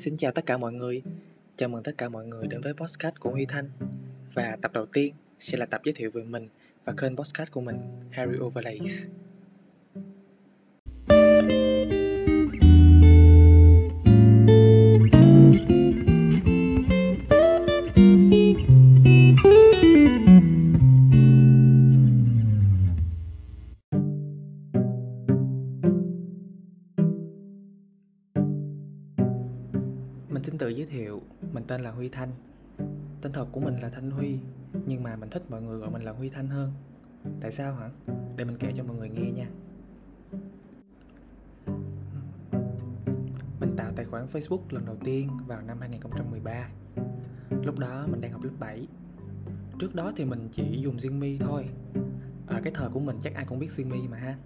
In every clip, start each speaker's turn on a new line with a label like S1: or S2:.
S1: Xin chào tất cả mọi người, chào mừng tất cả mọi người đến với podcast của Huy Thanh. Và tập đầu tiên sẽ là tập giới thiệu về mình và kênh podcast của mình Harry Overlays. Tên là Huy Thanh. Tên thật của mình là Thanh Huy, Nhưng mà mình thích mọi người gọi mình là Huy Thanh hơn. Tại sao hả? Để mình kể cho mọi người nghe nha. Mình tạo tài khoản Facebook lần đầu tiên vào năm 2013 Lúc đó mình đang học lớp 7 Trước đó thì mình chỉ dùng Riêng Mi thôi. Ở cái thời của mình chắc ai cũng biết Riêng Mi mà ha.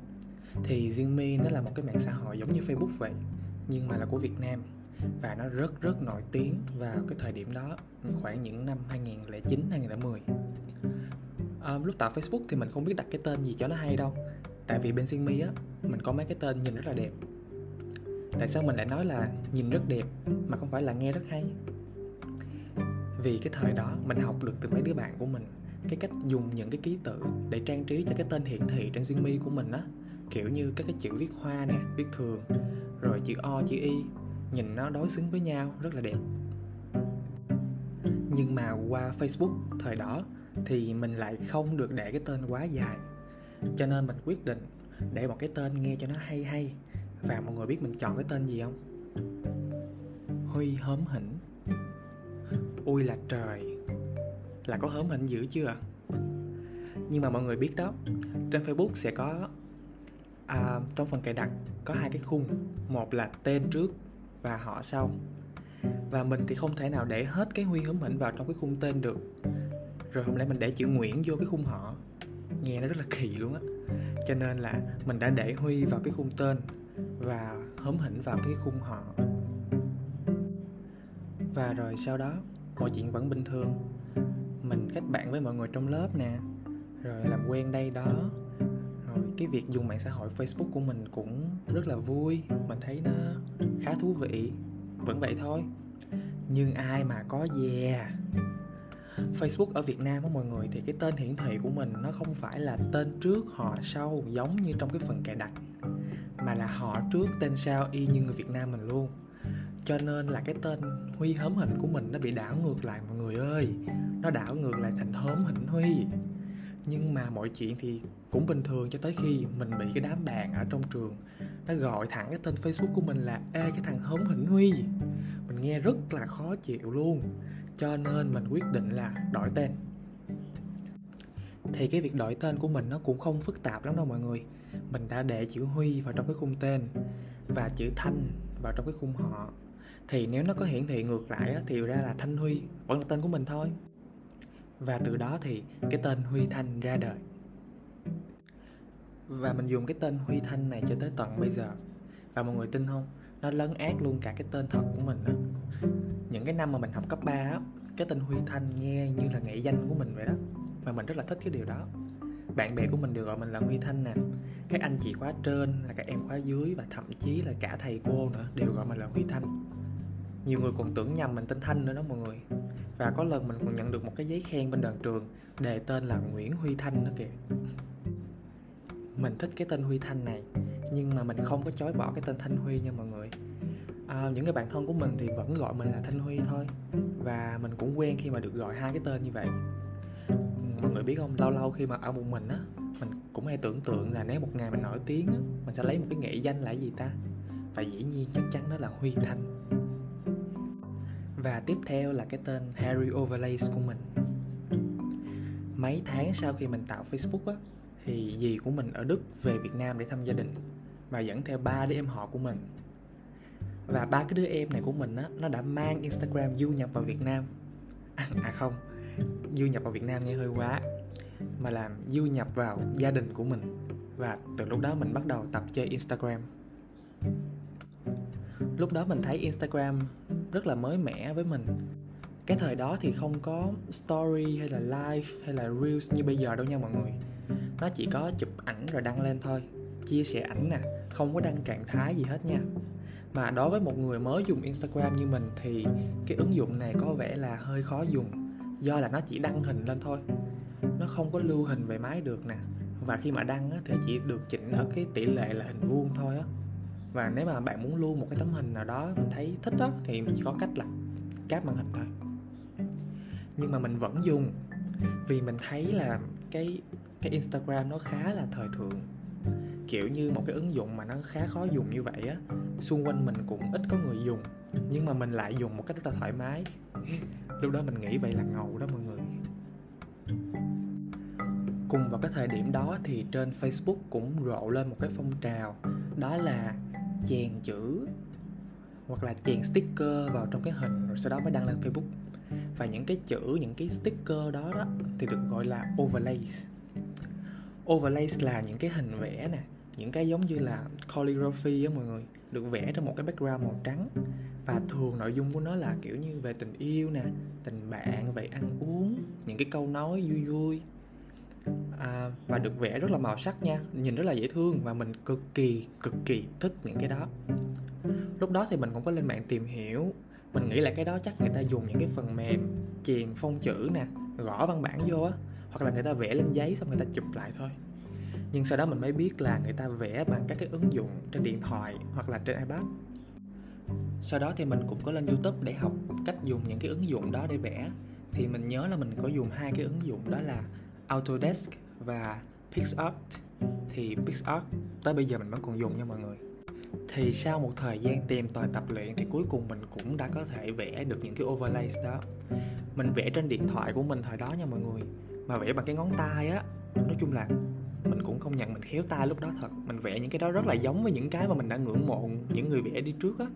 S1: Thì Riêng Mi nó là một cái mạng xã hội giống như Facebook vậy, Nhưng mà là của Việt Nam và nó rất rất nổi tiếng vào cái thời điểm đó khoảng những năm 2009 2010 à, lúc tạo Facebook thì mình không biết đặt cái tên gì cho nó hay đâu. Tại vì bên Xiaomi á mình có mấy cái tên nhìn rất là đẹp. Tại sao mình lại nói là nhìn rất đẹp mà không phải là nghe rất hay? Vì cái thời đó mình học được từ mấy đứa bạn của mình cái cách dùng những cái ký tự để trang trí cho cái tên hiển thị trên Xiaomi của mình á. Kiểu như các cái chữ viết hoa nè viết thường rồi chữ o chữ y nhìn nó đối xứng với nhau rất là đẹp. Nhưng mà qua facebook thời đó thì mình lại không được để cái tên quá dài. Cho nên mình quyết định để một cái tên nghe cho nó hay hay và mọi người biết mình chọn cái tên gì không? Huy hớm hỉnh. Ui là trời là có hớm hỉnh dữ chưa? Nhưng mà mọi người biết đó trên facebook sẽ có à, trong phần cài đặt có hai cái khung. Một là tên trước và họ sau. Và mình thì không thể nào để hết cái huy hớm hỉnh vào trong cái khung tên được. Rồi hôm nay mình để chữ nguyễn vô cái khung họ? Nghe nó rất là kỳ luôn á. Cho nên là mình đã để huy vào cái khung tên và hớm hỉnh vào cái khung họ. Và rồi sau đó, mọi chuyện vẫn bình thường. Mình kết bạn với mọi người trong lớp nè. Rồi làm quen đây đó cái việc dùng mạng xã hội facebook của mình cũng rất là vui. Mình thấy nó khá thú vị. Vẫn vậy thôi. Nhưng ai mà có dè? Yeah. Facebook ở Việt Nam á mọi người, thì cái tên hiển thị của mình nó không phải là tên trước họ sau, giống như trong cái phần cài đặt, mà là họ trước, tên sau y như người Việt Nam mình luôn. Cho nên là cái tên Huy hớm hỉnh của mình nó bị đảo ngược lại mọi người ơi. Nó đảo ngược lại thành hớm hỉnh Huy nhưng mà mọi chuyện thì cũng bình thường cho tới khi mình bị cái đám bạn ở trong trường nó gọi thẳng cái tên facebook của mình là, ê, cái thằng hống hỉnh huy. Mình nghe rất là khó chịu luôn. Cho nên mình quyết định là đổi tên. Thì cái việc đổi tên của mình nó cũng không phức tạp lắm đâu mọi người. Mình đã để chữ huy vào trong cái khung tên và chữ thanh vào trong cái khung họ. Thì nếu nó có hiển thị ngược lại thì ra là thanh huy vẫn là tên của mình thôi và từ đó thì cái tên Huy Thanh ra đời. Và mình dùng cái tên Huy Thanh này cho tới tận bây giờ. Và mọi người tin không? Nó lấn át luôn cả cái tên thật của mình đó những cái năm mà mình học cấp 3 á, cái tên Huy Thanh nghe như là nghệ danh của mình vậy đó. Mà mình rất là thích cái điều đó. Bạn bè của mình đều gọi mình là Huy Thanh nè. Các anh chị khóa trên là các em khóa dưới và thậm chí là cả thầy cô nữa đều gọi mình là Huy Thanh nhiều người còn tưởng nhầm mình tên Thanh nữa đó mọi người. Và có lần mình còn nhận được một cái giấy khen bên đoàn trường đề tên là Nguyễn Huy Thanh nữa kìa. Mình thích cái tên Huy Thanh này nhưng mà mình không có chối bỏ cái tên Thanh Huy nha mọi người. À, những người bạn thân của mình thì vẫn gọi mình là Thanh Huy thôi và mình cũng quen khi mà được gọi hai cái tên như vậy. Mọi người biết không lâu lâu khi mà ở một mình á mình cũng hay tưởng tượng là nếu một ngày mình nổi tiếng á mình sẽ lấy một cái nghệ danh là gì ta? Và dĩ nhiên chắc chắn đó là Huy Thanh và tiếp theo là cái tên Harry Overlays của mình. Mấy tháng sau khi mình tạo Facebook á, thì dì của mình ở Đức về Việt Nam để thăm gia đình và dẫn theo ba đứa em họ của mình. Và ba cái đứa em này của mình á, nó đã mang Instagram du nhập vào Việt Nam. À không, du nhập vào Việt Nam nghe hơi quá. Mà làm du nhập vào gia đình của mình. Và từ lúc đó mình bắt đầu tập chơi Instagram. Lúc đó mình thấy Instagram rất là mới mẻ với mình. Cái thời đó thì không có story hay là live hay là reels như bây giờ đâu nha mọi người. Nó chỉ có chụp ảnh rồi đăng lên thôi, chia sẻ ảnh nè, không có đăng trạng thái gì hết nha. Mà đối với một người mới dùng instagram như mình thì cái ứng dụng này có vẻ là hơi khó dùng, do là nó chỉ đăng hình lên thôi. Nó không có lưu hình về máy được nè, và khi mà đăng thì chỉ được chỉnh ở cái tỷ lệ là hình vuông thôi á và nếu mà bạn muốn lưu một cái tấm hình nào đó mình thấy thích đó thì chỉ có cách là cáp màn hình thôi. Nhưng mà mình vẫn dùng vì mình thấy là cái cái Instagram nó khá là thời thượng. Kiểu như một cái ứng dụng mà nó khá khó dùng như vậy á xung quanh mình cũng ít có người dùng nhưng mà mình lại dùng một cách rất là thoải mái. Lúc đó mình nghĩ vậy là ngầu đó mọi người. Cùng vào cái thời điểm đó thì trên Facebook cũng rộ lên một cái phong trào đó là chèn chữ hoặc là chèn sticker vào trong cái hình rồi sau đó mới đăng lên Facebook. Và những cái chữ những cái sticker đó đó thì được gọi là overlays. Overlays là những cái hình vẽ nè những cái giống như là calligraphy á mọi người được vẽ trong một cái background màu trắng. Và thường nội dung của nó là kiểu như về tình yêu nè tình bạn về ăn uống những cái câu nói vui vui à, và được vẽ rất là màu sắc nha nhìn rất là dễ thương và mình cực kỳ cực kỳ thích những cái đó. Lúc đó thì mình cũng có lên mạng tìm hiểu mình nghĩ là cái đó chắc người ta dùng những cái phần mềm chèn phông chữ nè gõ văn bản vô á hoặc là người ta vẽ lên giấy xong người ta chụp lại thôi. Nhưng sau đó mình mới biết là người ta vẽ bằng các cái ứng dụng trên điện thoại hoặc là trên ipad. Sau đó thì mình cũng có lên youtube để học cách dùng những cái ứng dụng đó để vẽ. Thì mình nhớ là mình có dùng hai cái ứng dụng đó là Autodesk và PixArt. Thì PixArt, tới bây giờ mình vẫn còn dùng nha mọi người. Thì sau một thời gian tìm tòi tập luyện thì cuối cùng mình cũng đã có thể vẽ được những cái overlays đó. Mình vẽ trên điện thoại của mình thời đó nha mọi người. Mà vẽ bằng cái ngón tay á, nói chung là mình cũng không nhận, mình khéo tay lúc đó thật. Mình vẽ những cái đó rất là giống với những cái mà mình đã ngưỡng mộ những người vẽ đi trước á.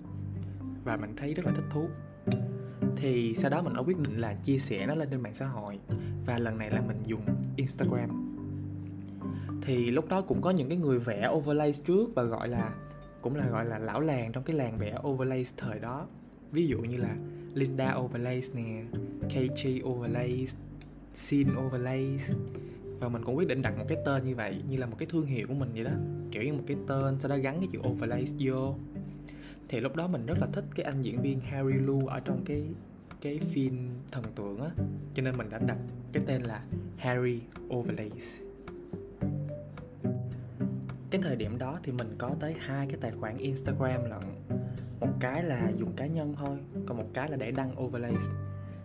S1: Và mình thấy rất là thích thú thì sau đó mình đã quyết định là chia sẻ nó lên trên mạng xã hội. Và lần này là mình dùng Instagram. Thì lúc đó cũng có những cái người vẽ overlays trước và gọi là, cũng là gọi là lão làng trong cái làng vẽ overlays thời đó. Ví dụ như là Linda overlays nè KG overlays, Sin overlays. Và mình cũng quyết định đặt một cái tên như vậy, như là một cái thương hiệu của mình vậy đó. Kiểu như một cái tên, sau đó gắn cái chữ overlays vô. Thì lúc đó mình rất là thích cái anh diễn viên Harry Lu ở trong cái cái phim thần tượng á, cho nên mình đã đặt cái tên là Harry Overlays. Cái thời điểm đó thì mình có tới hai cái tài khoản Instagram lận. Một cái là dùng cá nhân thôi, còn một cái là để đăng overlays.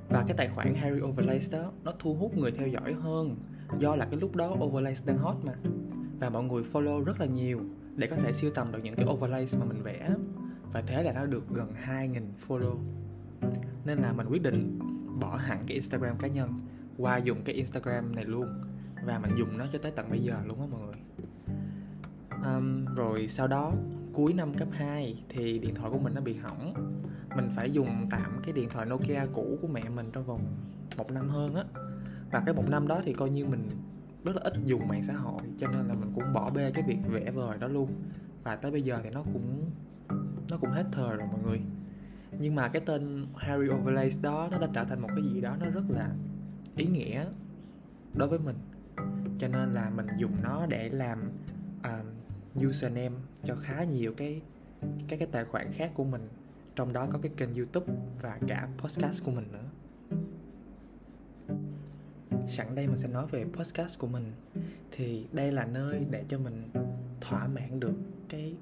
S1: Và cái tài khoản Harry Overlays đó, nó thu hút người theo dõi hơn do là cái lúc đó overlays đang hot mà. Và mọi người follow rất là nhiều để có thể siêu tầm được những cái overlays mà mình vẽ. Và thế là nó được gần 2.000 follow nên là mình quyết định bỏ hẳn cái Instagram cá nhân qua dùng cái Instagram này luôn. Và mình dùng nó cho tới tận bây giờ luôn á mọi người. Um, rồi sau đó cuối năm cấp 2 thì điện thoại của mình nó bị hỏng. Mình phải dùng tạm cái điện thoại Nokia cũ của mẹ mình trong vòng một năm hơn á. Và cái một năm đó thì coi như mình rất là ít dùng mạng xã hội cho nên là mình cũng bỏ bê cái việc vẽ vời đó luôn. Và tới bây giờ thì nó cũng nó cũng hết thời rồi mọi người nhưng mà cái tên Harry Overlays đó nó đã trở thành một cái gì đó nó rất là ý nghĩa đối với mình. Cho nên là mình dùng nó để làm uh, username cho khá nhiều cái các cái tài khoản khác của mình. Trong đó có cái kênh youtube và cả podcast của mình nữa. Sẵn đây mình sẽ nói về podcast của mình. Thì đây là nơi để cho mình thỏa mãn được cái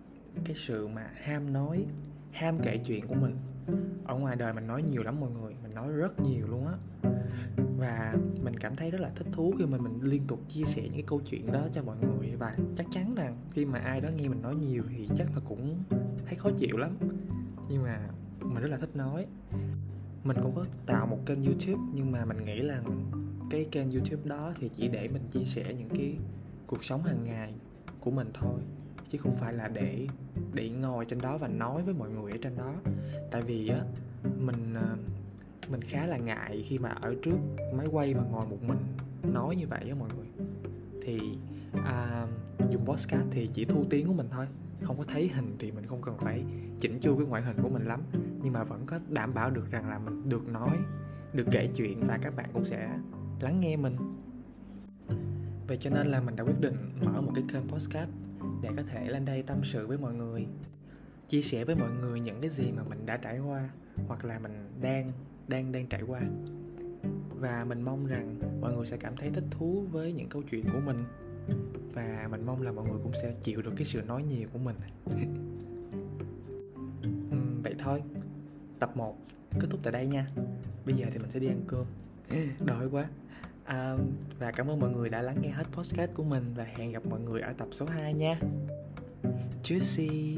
S1: cái sự mà ham nói ham kể chuyện của mình ở ngoài đời mình nói nhiều lắm mọi người, mình nói rất nhiều luôn á. Và mình cảm thấy rất là thích thú khi mà mình liên tục chia sẻ những cái câu chuyện đó cho mọi người. Và chắc chắn rằng khi mà ai đó nghe mình nói nhiều thì chắc là cũng thấy khó chịu lắm. Nhưng mà mình rất là thích nói. Mình cũng có tạo một kênh youtube, nhưng mà mình nghĩ là cái kênh youtube đó thì chỉ để mình chia sẻ những cái cuộc sống hàng ngày của mình thôi chứ không phải là để để ngồi trên đó và nói với mọi người ở trên đó. Tại vì á mình ờ, mình khá là ngại khi mà ở trước máy quay và ngồi một mình nói như vậy á mọi người. Thì à, dùng podcast thì chỉ thu tiếng của mình thôi không có thấy hình thì mình không cần phải chỉnh chu cái ngoại hình của mình lắm. Nhưng mà vẫn có đảm bảo được rằng là mình được nói được kể chuyện và các bạn cũng sẽ lắng nghe mình. Vậy cho nên là mình đã quyết định mở một cái kênh podcast để có thể lên đây tâm sự với mọi người chia sẻ với mọi người những cái gì mà mình đã trải qua hoặc là mình đang đang đang trải qua. Và mình mong rằng mọi người sẽ cảm thấy thích thú với những câu chuyện của mình. Và mình mong là mọi người cũng sẽ chịu được cái sự nói nhiều của mình. Uhm, vậy thôi. Tập 1 kết thúc tại đây nha. Bây giờ thì mình sẽ đi ăn cơm. Đói quá à, và cảm ơn mọi người đã lắng nghe hết podcast của mình và hẹn gặp mọi người ở tập số 2 nha. Tschüssi.